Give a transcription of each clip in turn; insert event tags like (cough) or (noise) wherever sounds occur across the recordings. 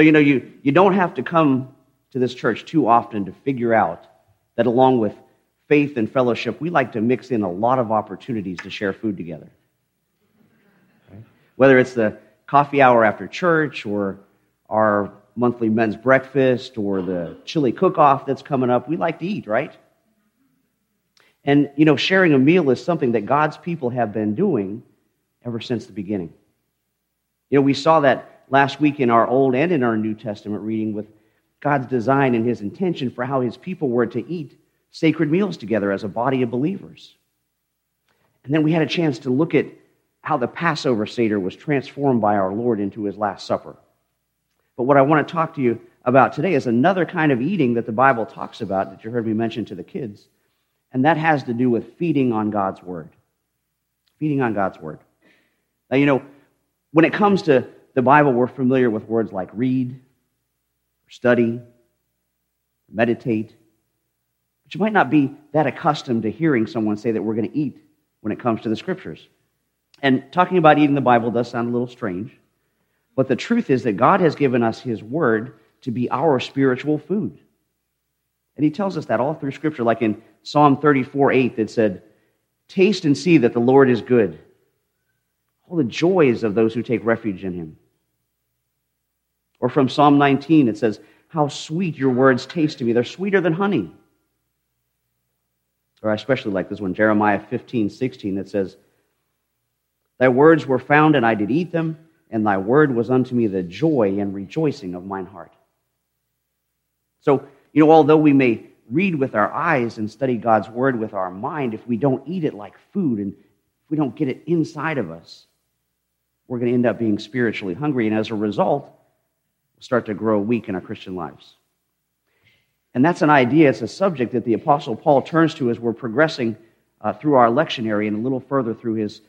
So, you know, you, you don't have to come to this church too often to figure out that along with faith and fellowship, we like to mix in a lot of opportunities to share food together. Right? Whether it's the coffee hour after church or our monthly men's breakfast or the chili cook off that's coming up, we like to eat, right? And, you know, sharing a meal is something that God's people have been doing ever since the beginning. You know, we saw that last week in our Old and in our New Testament reading with God's design and his intention for how his people were to eat sacred meals together as a body of believers. And then we had a chance to look at how the Passover Seder was transformed by our Lord into his Last Supper. But what I want to talk to you about today is another kind of eating that the Bible talks about that you heard me mention to the kids, and that has to do with feeding on God's Word. Feeding on God's Word. Now, you know, when it comes to the Bible, we're familiar with words like read, study, meditate. But you might not be that accustomed to hearing someone say that we're going to eat when it comes to the Scriptures. And talking about eating the Bible does sound a little strange, but the truth is that God has given us His Word to be our spiritual food. And He tells us that all through Scripture, like in Psalm 34 8, that said, Taste and see that the Lord is good. All the joys of those who take refuge in Him. Or from Psalm 19, it says, How sweet your words taste to me. They're sweeter than honey. Or I especially like this one, Jeremiah 15 16, that says, Thy words were found, and I did eat them, and thy word was unto me the joy and rejoicing of mine heart. So, you know, although we may read with our eyes and study God's word with our mind, if we don't eat it like food and if we don't get it inside of us, we're going to end up being spiritually hungry. And as a result, start to grow weak in our Christian lives. And that's an idea, it's a subject that the Apostle Paul turns to as we're progressing uh, through our lectionary and a little further through his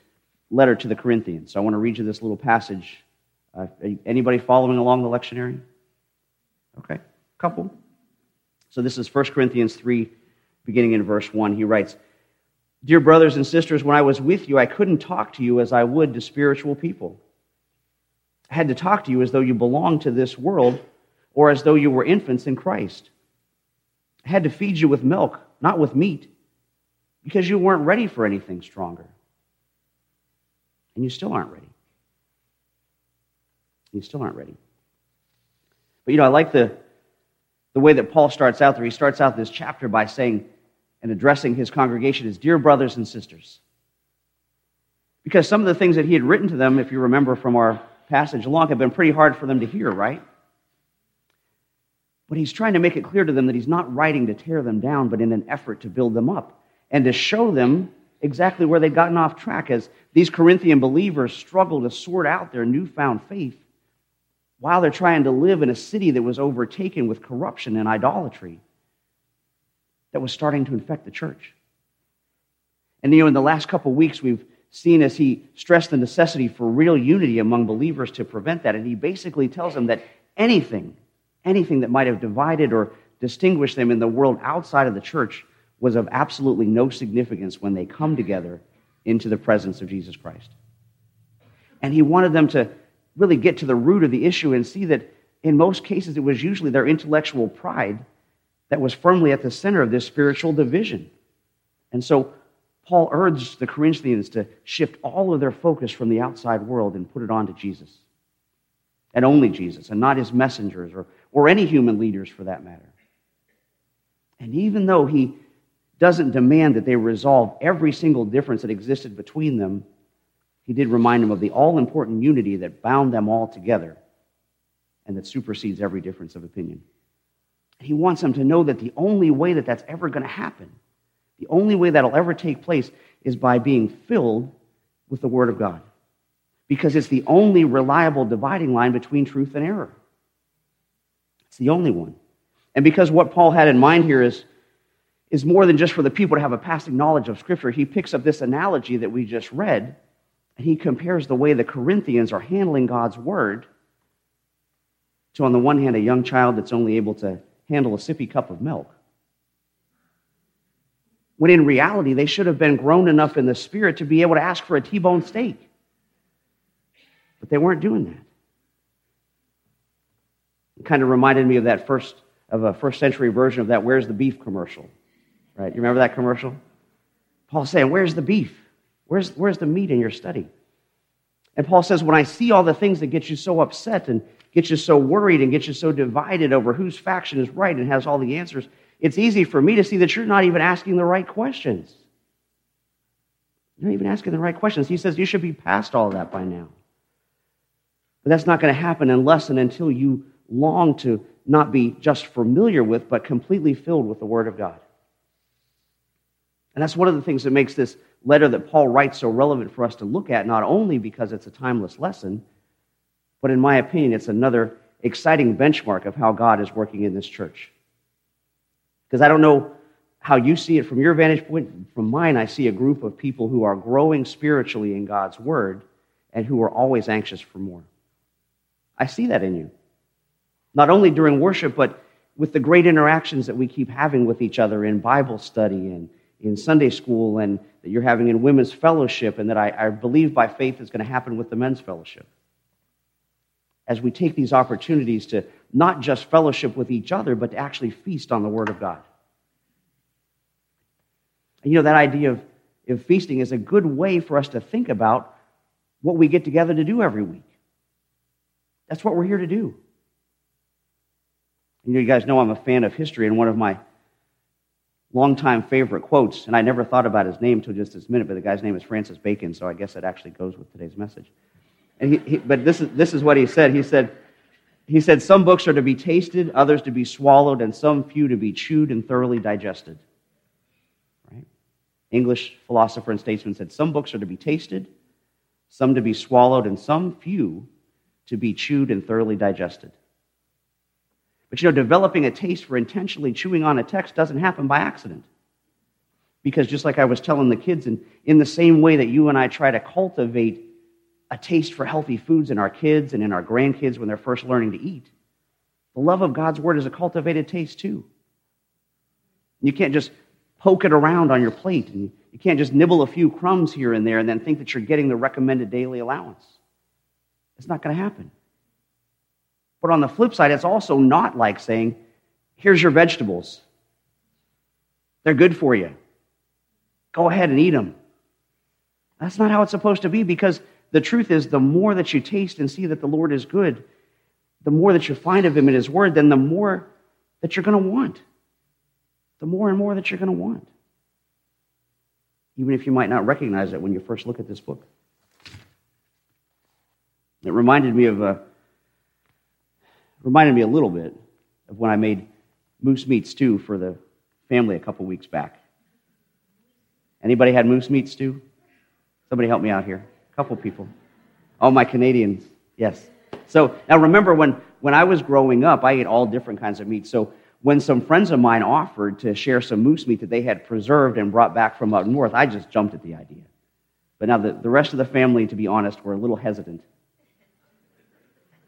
letter to the Corinthians. So I want to read you this little passage. Uh, anybody following along the lectionary? Okay, couple. So this is 1 Corinthians 3, beginning in verse 1. He writes, Dear brothers and sisters, when I was with you, I couldn't talk to you as I would to spiritual people. Had to talk to you as though you belonged to this world or as though you were infants in Christ. I had to feed you with milk, not with meat, because you weren't ready for anything stronger and you still aren't ready. You still aren't ready. But you know, I like the, the way that Paul starts out there. He starts out this chapter by saying and addressing his congregation as dear brothers and sisters. Because some of the things that he had written to them, if you remember from our passage along, have been pretty hard for them to hear, right? But he's trying to make it clear to them that he's not writing to tear them down, but in an effort to build them up and to show them exactly where they'd gotten off track as these Corinthian believers struggle to sort out their newfound faith while they're trying to live in a city that was overtaken with corruption and idolatry that was starting to infect the church. And you know, in the last couple weeks, we've seen as he stressed the necessity for real unity among believers to prevent that. And he basically tells them that anything, anything that might have divided or distinguished them in the world outside of the church was of absolutely no significance when they come together into the presence of Jesus Christ. And he wanted them to really get to the root of the issue and see that in most cases it was usually their intellectual pride that was firmly at the center of this spiritual division. And so Paul urged the Corinthians to shift all of their focus from the outside world and put it on to Jesus. And only Jesus, and not his messengers or, or any human leaders for that matter. And even though he doesn't demand that they resolve every single difference that existed between them. He did remind them of the all important unity that bound them all together and that supersedes every difference of opinion. He wants them to know that the only way that that's ever going to happen, the only way that'll ever take place, is by being filled with the Word of God. Because it's the only reliable dividing line between truth and error. It's the only one. And because what Paul had in mind here is is more than just for the people to have a passing knowledge of Scripture. He picks up this analogy that we just read, and he compares the way the Corinthians are handling God's Word to, on the one hand, a young child that's only able to handle a sippy cup of milk. When in reality, they should have been grown enough in the Spirit to be able to ask for a T bone steak. But they weren't doing that. It kind of reminded me of that first of a first century version of that where's the beef commercial. Right? You remember that commercial? Paul's saying, Where's the beef? Where's, where's the meat in your study? And Paul says, When I see all the things that get you so upset and get you so worried and get you so divided over whose faction is right and has all the answers, it's easy for me to see that you're not even asking the right questions. You're not even asking the right questions. He says you should be past all that by now. But that's not going to happen unless and until you long to not be just familiar with, but completely filled with the Word of God. And that's one of the things that makes this letter that Paul writes so relevant for us to look at, not only because it's a timeless lesson, but in my opinion, it's another exciting benchmark of how God is working in this church. Because I don't know how you see it from your vantage point. From mine, I see a group of people who are growing spiritually in God's Word and who are always anxious for more. I see that in you. Not only during worship, but with the great interactions that we keep having with each other in Bible study and in Sunday school and that you're having in women's fellowship, and that I, I believe by faith is going to happen with the men's fellowship. As we take these opportunities to not just fellowship with each other, but to actually feast on the Word of God. And you know, that idea of, of feasting is a good way for us to think about what we get together to do every week. That's what we're here to do. You know, you guys know I'm a fan of history, and one of my longtime favorite quotes, and I never thought about his name until just this minute, but the guy's name is Francis Bacon, so I guess that actually goes with today's message. And he, he, but this is, this is what he said. He said, he said, Some books are to be tasted, others to be swallowed, and some few to be chewed and thoroughly digested. Right? English philosopher and statesman said, Some books are to be tasted, some to be swallowed, and some few to be chewed and thoroughly digested. But you know, developing a taste for intentionally chewing on a text doesn't happen by accident. Because just like I was telling the kids, and in the same way that you and I try to cultivate a taste for healthy foods in our kids and in our grandkids when they're first learning to eat, the love of God's word is a cultivated taste too. You can't just poke it around on your plate, and you can't just nibble a few crumbs here and there and then think that you're getting the recommended daily allowance. It's not going to happen. But on the flip side, it's also not like saying, here's your vegetables. They're good for you. Go ahead and eat them. That's not how it's supposed to be because the truth is, the more that you taste and see that the Lord is good, the more that you find of Him in His Word, then the more that you're going to want. The more and more that you're going to want. Even if you might not recognize it when you first look at this book. It reminded me of a reminded me a little bit of when I made moose meat stew for the family a couple weeks back. Anybody had moose meat stew? Somebody help me out here. Couple people. All my Canadians, yes. So now remember when, when I was growing up, I ate all different kinds of meat. So when some friends of mine offered to share some moose meat that they had preserved and brought back from up north, I just jumped at the idea. But now the, the rest of the family, to be honest, were a little hesitant.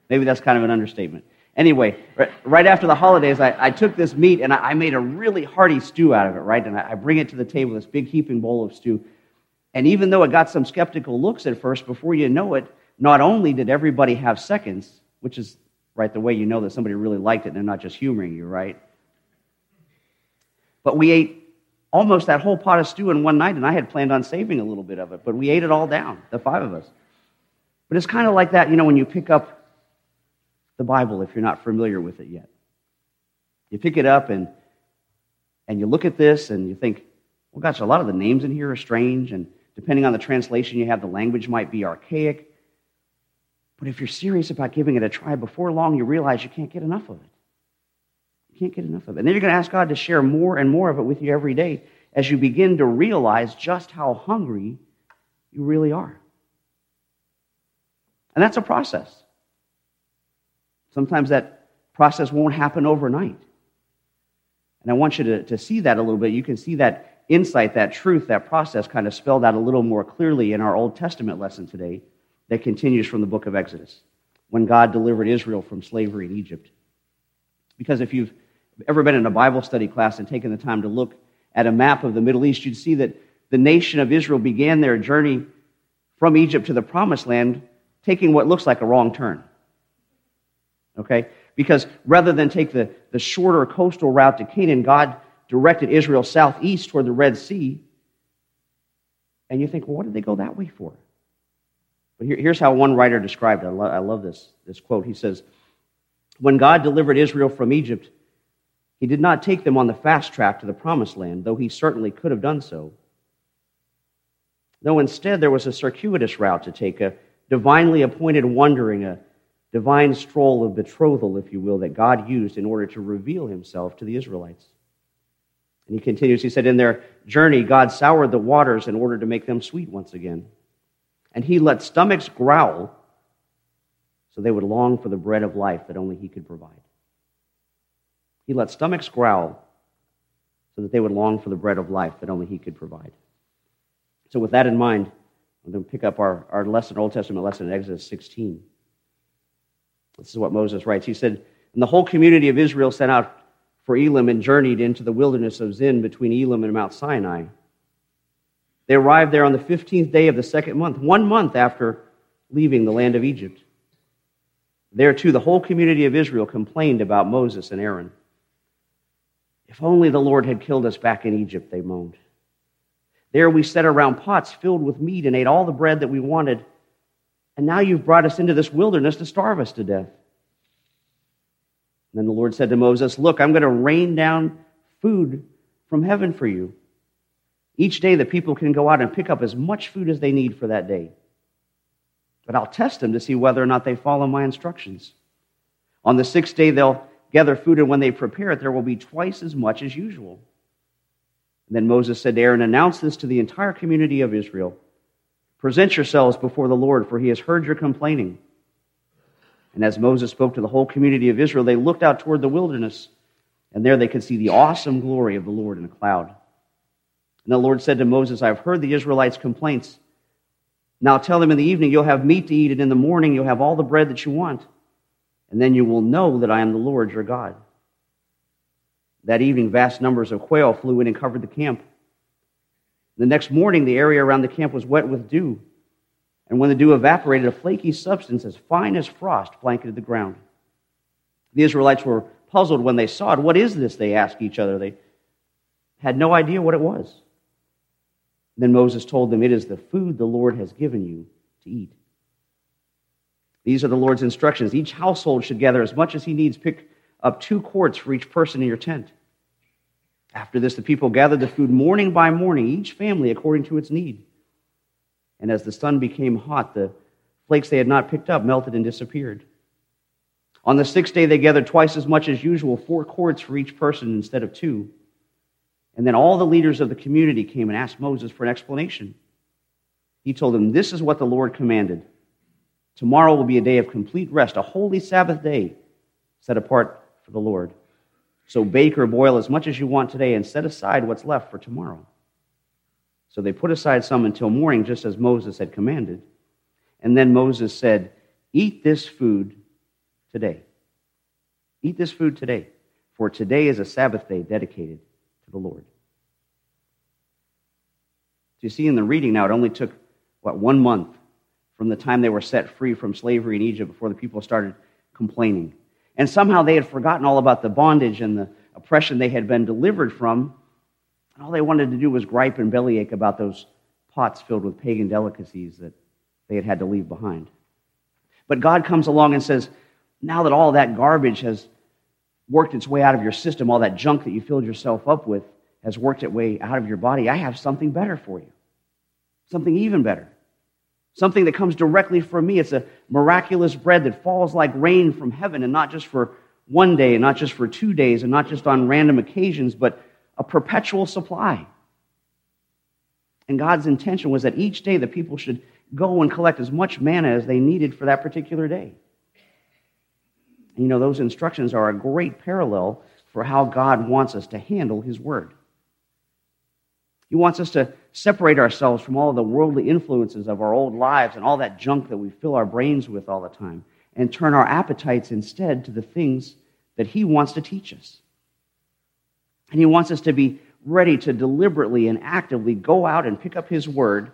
Maybe that's kind of an understatement. Anyway, right after the holidays, I, I took this meat and I, I, made a really hearty stew out of it, right? And I, I bring it to the table, this big heaping bowl of stew. And even though it got some skeptical looks at first, before you know it, not only did everybody have seconds, which is, right, the way you know that somebody really liked it and they're not just humoring you, right? But we ate almost that whole pot of stew in one night, and I had planned on saving a little bit of it, but we ate it all down, the five of us. But it's kind of like that, you know, when you pick up the Bible if you're not familiar with it yet. You pick it up and, and you look at this and you think, well, gosh, a lot of the names in here are strange, and depending on the translation you have, the language might be archaic. But if you're serious about giving it a try, before long you realize you can't get enough of it. You can't get enough of it. And then you're going to ask God to share more and more of it with you every day as you begin to realize just how hungry you really are. And that's a process. Sometimes that process won't happen overnight. And I want you to, to see that a little bit. You can see that insight, that truth, that process kind of spelled out a little more clearly in our Old Testament lesson today that continues from the book of Exodus, when God delivered Israel from slavery in Egypt. Because if you've ever been in a Bible study class and taken the time to look at a map of the Middle East, you'd see that the nation of Israel began their journey from Egypt to the promised land taking what looks like a wrong turn. Okay? Because rather than take the, the shorter coastal route to Canaan, God directed Israel southeast toward the Red Sea. And you think, well, what did they go that way for? But here, here's how one writer described it. I, lo- I love this, this quote. He says, When God delivered Israel from Egypt, he did not take them on the fast track to the promised land, though he certainly could have done so. No, instead, there was a circuitous route to take, a divinely appointed wandering, a divine stroll of betrothal, if you will, that God used in order to reveal himself to the Israelites. And he continues, he said, In their journey, God soured the waters in order to make them sweet once again. And he let stomachs growl so they would long for the bread of life that only he could provide. He let stomachs growl so that they would long for the bread of life that only he could provide. So, with that in mind, I'm going to pick up our, our lesson, Old Testament lesson in Exodus 16. This is what Moses writes. He said, And the whole community of Israel set out for Elim and journeyed into the wilderness of Zin between Elim and Mount Sinai. They arrived there on the 15th day of the second month, one month after leaving the land of Egypt. There, too, the whole community of Israel complained about Moses and Aaron. If only the Lord had killed us back in Egypt, they moaned. There we sat around pots filled with meat and ate all the bread that we wanted. And now you've brought us into this wilderness to starve us to death. Then the Lord said to Moses, Look, I'm going to rain down food from heaven for you. Each day the people can go out and pick up as much food as they need for that day. But I'll test them to see whether or not they follow my instructions. On the sixth day, they'll gather food, and when they prepare it, there will be twice as much as usual. And then Moses said to Aaron, Announce this to the entire community of Israel. Present yourselves before the Lord, for he has heard your complaining. And as Moses spoke to the whole community of Israel, they looked out toward the wilderness, and there they could see the awesome glory of the Lord in a cloud. And the Lord said to Moses, I have heard the Israelites' complaints. Now tell them in the evening you'll have meat to eat, and in the morning you'll have all the bread that you want. And then you will know that I am the Lord your God. That evening, vast numbers of quail flew in and covered the camp. The next morning, the area around the camp was wet with dew. And when the dew evaporated, a flaky substance as fine as frost blanketed the ground. The Israelites were puzzled when they saw it. What is this? They asked each other. They had no idea what it was. Then Moses told them, It is the food the Lord has given you to eat. These are the Lord's instructions. Each household should gather as much as he needs. Pick up two quarts for each person in your tent. After this, the people gathered the food morning by morning, each family according to its need. And as the sun became hot, the flakes they had not picked up melted and disappeared. On the sixth day, they gathered twice as much as usual, four quarts for each person instead of two. And then all the leaders of the community came and asked Moses for an explanation. He told them, This is what the Lord commanded. Tomorrow will be a day of complete rest, a holy Sabbath day set apart for the Lord. So bake or boil as much as you want today and set aside what's left for tomorrow. So they put aside some until morning, just as Moses had commanded. And then Moses said, Eat this food today. Eat this food today, for today is a Sabbath day dedicated to the Lord. So you see in the reading now, it only took, what, one month from the time they were set free from slavery in Egypt before the people started complaining. And somehow they had forgotten all about the bondage and the oppression they had been delivered from. And all they wanted to do was gripe and bellyache about those pots filled with pagan delicacies that they had had to leave behind. But God comes along and says, now that all that garbage has worked its way out of your system, all that junk that you filled yourself up with has worked its way out of your body, I have something better for you. Something even better. Something that comes directly from me. It's a miraculous bread that falls like rain from heaven, and not just for one day, and not just for two days, and not just on random occasions, but a perpetual supply. And God's intention was that each day the people should go and collect as much manna as they needed for that particular day. And you know, those instructions are a great parallel for how God wants us to handle His Word. He wants us to separate ourselves from all of the worldly influences of our old lives and all that junk that we fill our brains with all the time and turn our appetites instead to the things that He wants to teach us. And He wants us to be ready to deliberately and actively go out and pick up His Word.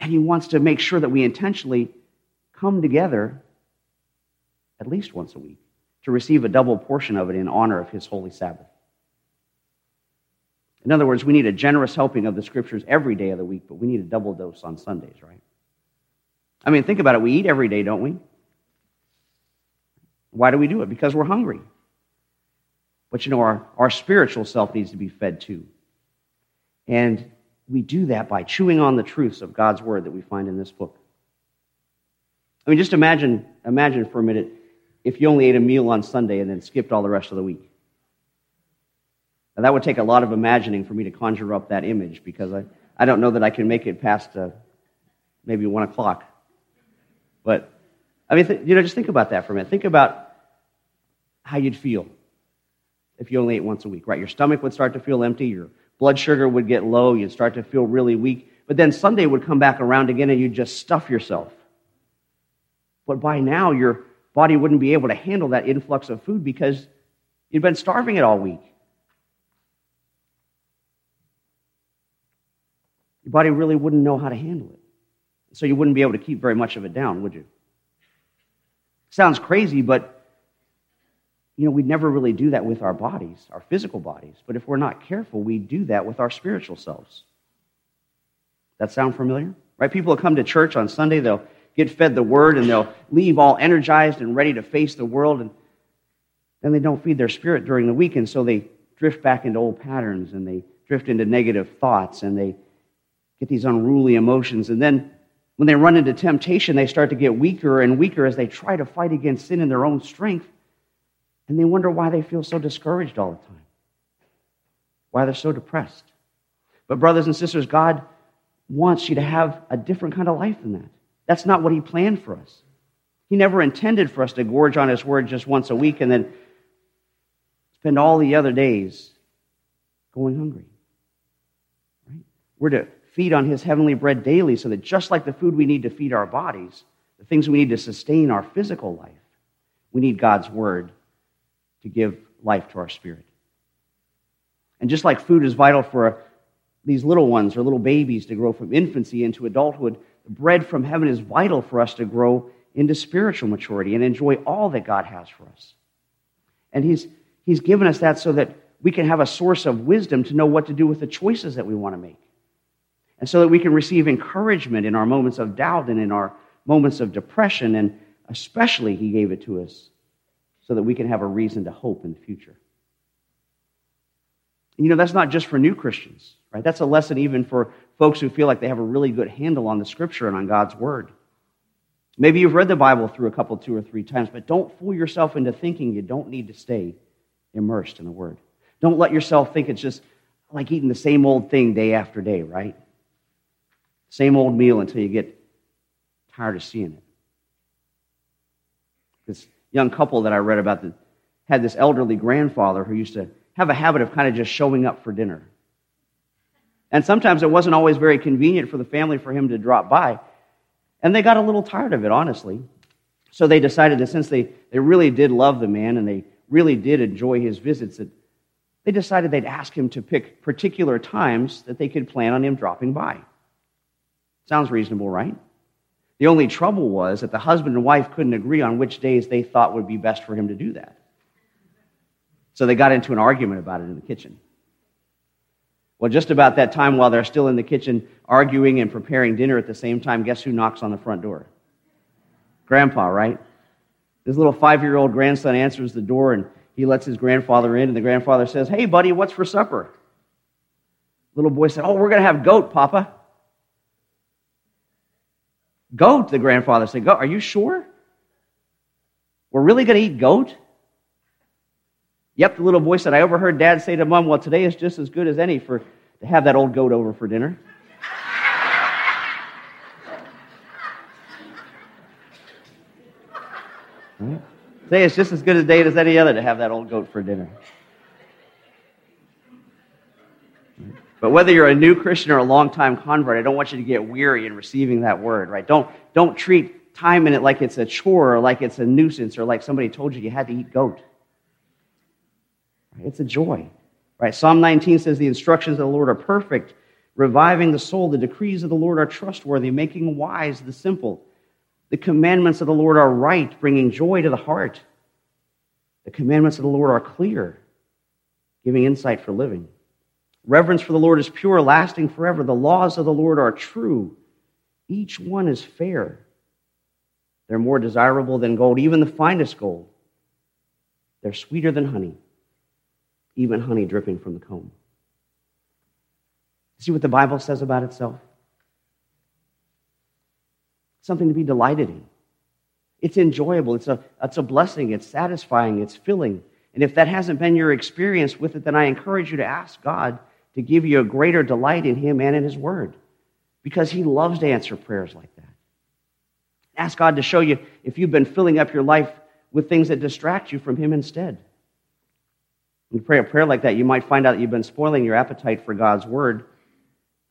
And He wants to make sure that we intentionally come together at least once a week, to receive a double portion of it in honor of his holy Sabbath. In other words, we need a generous helping of the scriptures every day of the week, but we need a double dose on Sundays, right? I mean, think about it. We eat every day, don't we? Why do we do it? Because we're hungry. But you know, our, our spiritual self needs to be fed too. And we do that by chewing on the truths of God's word that we find in this book. I mean, just imagine, imagine for a minute if you only ate a meal on Sunday and then skipped all the rest of the week. Now, that would take a lot of imagining for me to conjure up that image because I, I don't know that I can make it past uh, maybe one o'clock. But, I mean, th- you know, just think about that for a minute. Think about how you'd feel if you only ate once a week, right? Your stomach would start to feel empty, your blood sugar would get low, you'd start to feel really weak. But then Sunday would come back around again and you'd just stuff yourself. But by now, your body wouldn't be able to handle that influx of food because you'd been starving it all week. Your body really wouldn't know how to handle it. So you wouldn't be able to keep very much of it down, would you? Sounds crazy, but you know, we never really do that with our bodies, our physical bodies. But if we're not careful, we do that with our spiritual selves. That sound familiar? Right? People will come to church on Sunday, they'll get fed the word, and they'll leave all energized and ready to face the world, and then they don't feed their spirit during the week, and so they drift back into old patterns and they drift into negative thoughts and they get these unruly emotions. And then when they run into temptation, they start to get weaker and weaker as they try to fight against sin in their own strength. And they wonder why they feel so discouraged all the time, why they're so depressed. But, brothers and sisters, God wants you to have a different kind of life than that. That's not what He planned for us. He never intended for us to gorge on His Word just once a week and then spend all the other days going hungry. Right? We're to feed on His heavenly bread daily so that just like the food we need to feed our bodies, the things we need to sustain our physical life, we need God's Word to give life to our spirit. And just like food is vital for these little ones or little babies to grow from infancy into adulthood, bread from heaven is vital for us to grow into spiritual maturity and enjoy all that God has for us. And He's, he's given us that so that we can have a source of wisdom to know what to do with the choices that we want to make. And so that we can receive encouragement in our moments of doubt and in our moments of depression. And especially, He gave it to us so that we can have a reason to hope in the future. And you know, that's not just for new Christians, right? That's a lesson even for folks who feel like they have a really good handle on the scripture and on God's word. Maybe you've read the Bible through a couple, two or three times, but don't fool yourself into thinking you don't need to stay immersed in the word. Don't let yourself think it's just like eating the same old thing day after day, right? Same old meal until you get tired of seeing it. Because young couple that I read about that had this elderly grandfather who used to have a habit of kind of just showing up for dinner. And sometimes it wasn't always very convenient for the family for him to drop by. And they got a little tired of it, honestly. So they decided that since they, they really did love the man and they really did enjoy his visits, that they decided they'd ask him to pick particular times that they could plan on him dropping by. Sounds reasonable, right? The only trouble was that the husband and wife couldn't agree on which days they thought would be best for him to do that. So they got into an argument about it in the kitchen. Well, just about that time, while they're still in the kitchen arguing and preparing dinner at the same time, guess who knocks on the front door? Grandpa, right? His little five year old grandson answers the door and he lets his grandfather in, and the grandfather says, Hey, buddy, what's for supper? Little boy said, Oh, we're going to have goat, Papa. Goat, the grandfather said. Go, are you sure? We're really going to eat goat? Yep, the little boy said, I overheard dad say to mom, Well, today is just as good as any for to have that old goat over for dinner. (laughs) Today is just as good a day as any other to have that old goat for dinner. But whether you're a new Christian or a long-time convert, I don't want you to get weary in receiving that word, right? Don't, don't treat time in it like it's a chore or like it's a nuisance or like somebody told you you had to eat goat. It's a joy, right? Psalm 19 says the instructions of the Lord are perfect, reviving the soul. The decrees of the Lord are trustworthy, making wise the simple. The commandments of the Lord are right, bringing joy to the heart. The commandments of the Lord are clear, giving insight for living. Reverence for the Lord is pure, lasting forever. The laws of the Lord are true. Each one is fair. They're more desirable than gold, even the finest gold. They're sweeter than honey, even honey dripping from the comb. See what the Bible says about itself? Something to be delighted in. It's enjoyable. It's a, it's a blessing. It's satisfying. It's filling. And if that hasn't been your experience with it, then I encourage you to ask God to give you a greater delight in Him and in His Word because He loves to answer prayers like that. Ask God to show you if you've been filling up your life with things that distract you from Him instead. When you pray a prayer like that, you might find out that you've been spoiling your appetite for God's Word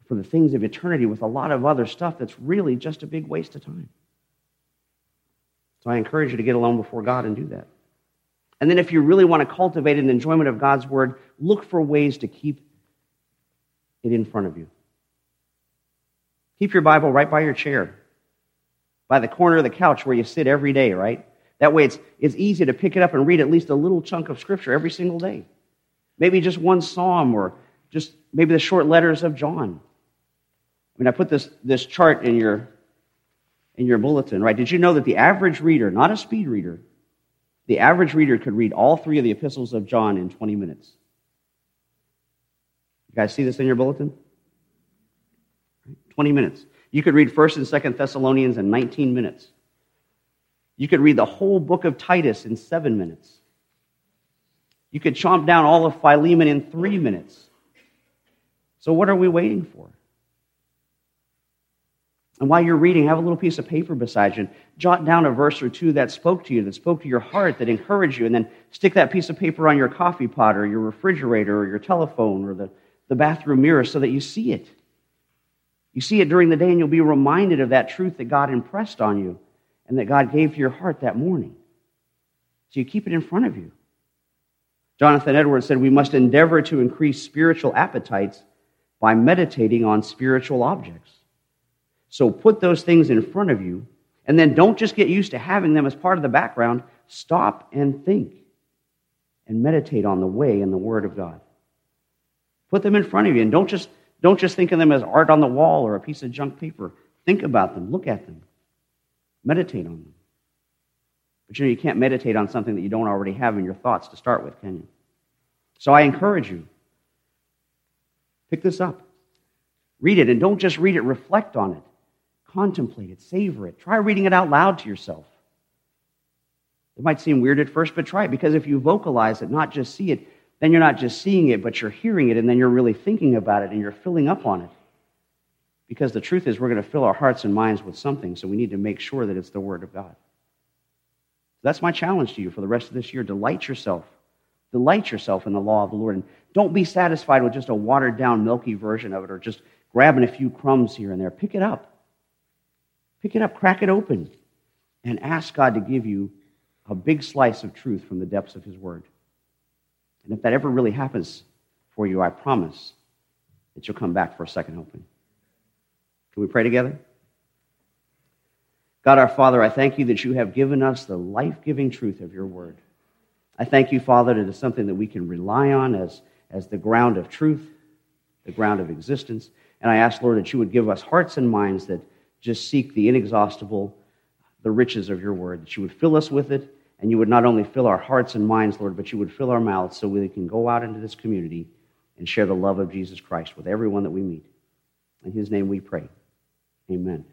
for the things of eternity with a lot of other stuff that's really just a big waste of time. So I encourage you to get alone before God and do that. And then if you really want to cultivate an enjoyment of God's Word, look for ways to keep it in front of you. Keep your Bible right by your chair, by the corner of the couch where you sit every day, right? That way it's, it's easy to pick it up and read at least a little chunk of Scripture every single day. Maybe just one psalm or just maybe the short letters of John. I mean, I put this, this chart in your, in your bulletin, right? Did you know that the average reader, not a speed reader, the average reader could read all three of the epistles of John in 20 minutes? You guys see this in your bulletin? 20 minutes. You could read 1st and 2nd Thessalonians in 19 minutes. You could read the whole book of Titus in seven minutes. You could chomp down all of Philemon in three minutes. So, what are we waiting for? And while you're reading, have a little piece of paper beside you. Jot down a verse or two that spoke to you, that spoke to your heart, that encouraged you, and then stick that piece of paper on your coffee pot or your refrigerator or your telephone or the, the bathroom mirror so that you see it. You see it during the day, and you'll be reminded of that truth that God impressed on you and that God gave to your heart that morning. So you keep it in front of you. Jonathan Edwards said, We must endeavor to increase spiritual appetites by meditating on spiritual objects. So put those things in front of you, and then don't just get used to having them as part of the background. Stop and think and meditate on the way and the Word of God. Put them in front of you, and don't just, don't just think of them as art on the wall or a piece of junk paper. Think about them, look at them, meditate on them. But you know, you can't meditate on something that you don't already have in your thoughts to start with, can you? So I encourage you pick this up, read it, and don't just read it, reflect on it. Contemplate it, savor it. Try reading it out loud to yourself. It might seem weird at first, but try it because if you vocalize it, not just see it, then you're not just seeing it, but you're hearing it, and then you're really thinking about it and you're filling up on it. Because the truth is, we're going to fill our hearts and minds with something, so we need to make sure that it's the Word of God. That's my challenge to you for the rest of this year. Delight yourself. Delight yourself in the law of the Lord. And don't be satisfied with just a watered down, milky version of it or just grabbing a few crumbs here and there. Pick it up. Pick it up, crack it open, and ask God to give you a big slice of truth from the depths of His Word. And if that ever really happens for you, I promise that you'll come back for a second helping. Can we pray together? God our Father, I thank you that you have given us the life giving truth of your Word. I thank you, Father, that it is something that we can rely on as, as the ground of truth, the ground of existence. And I ask, Lord, that you would give us hearts and minds that just seek the inexhaustible, the riches of your word, that you would fill us with it, and you would not only fill our hearts and minds, Lord, but you would fill our mouths so we can go out into this community and share the love of Jesus Christ with everyone that we meet. In his name we pray. Amen.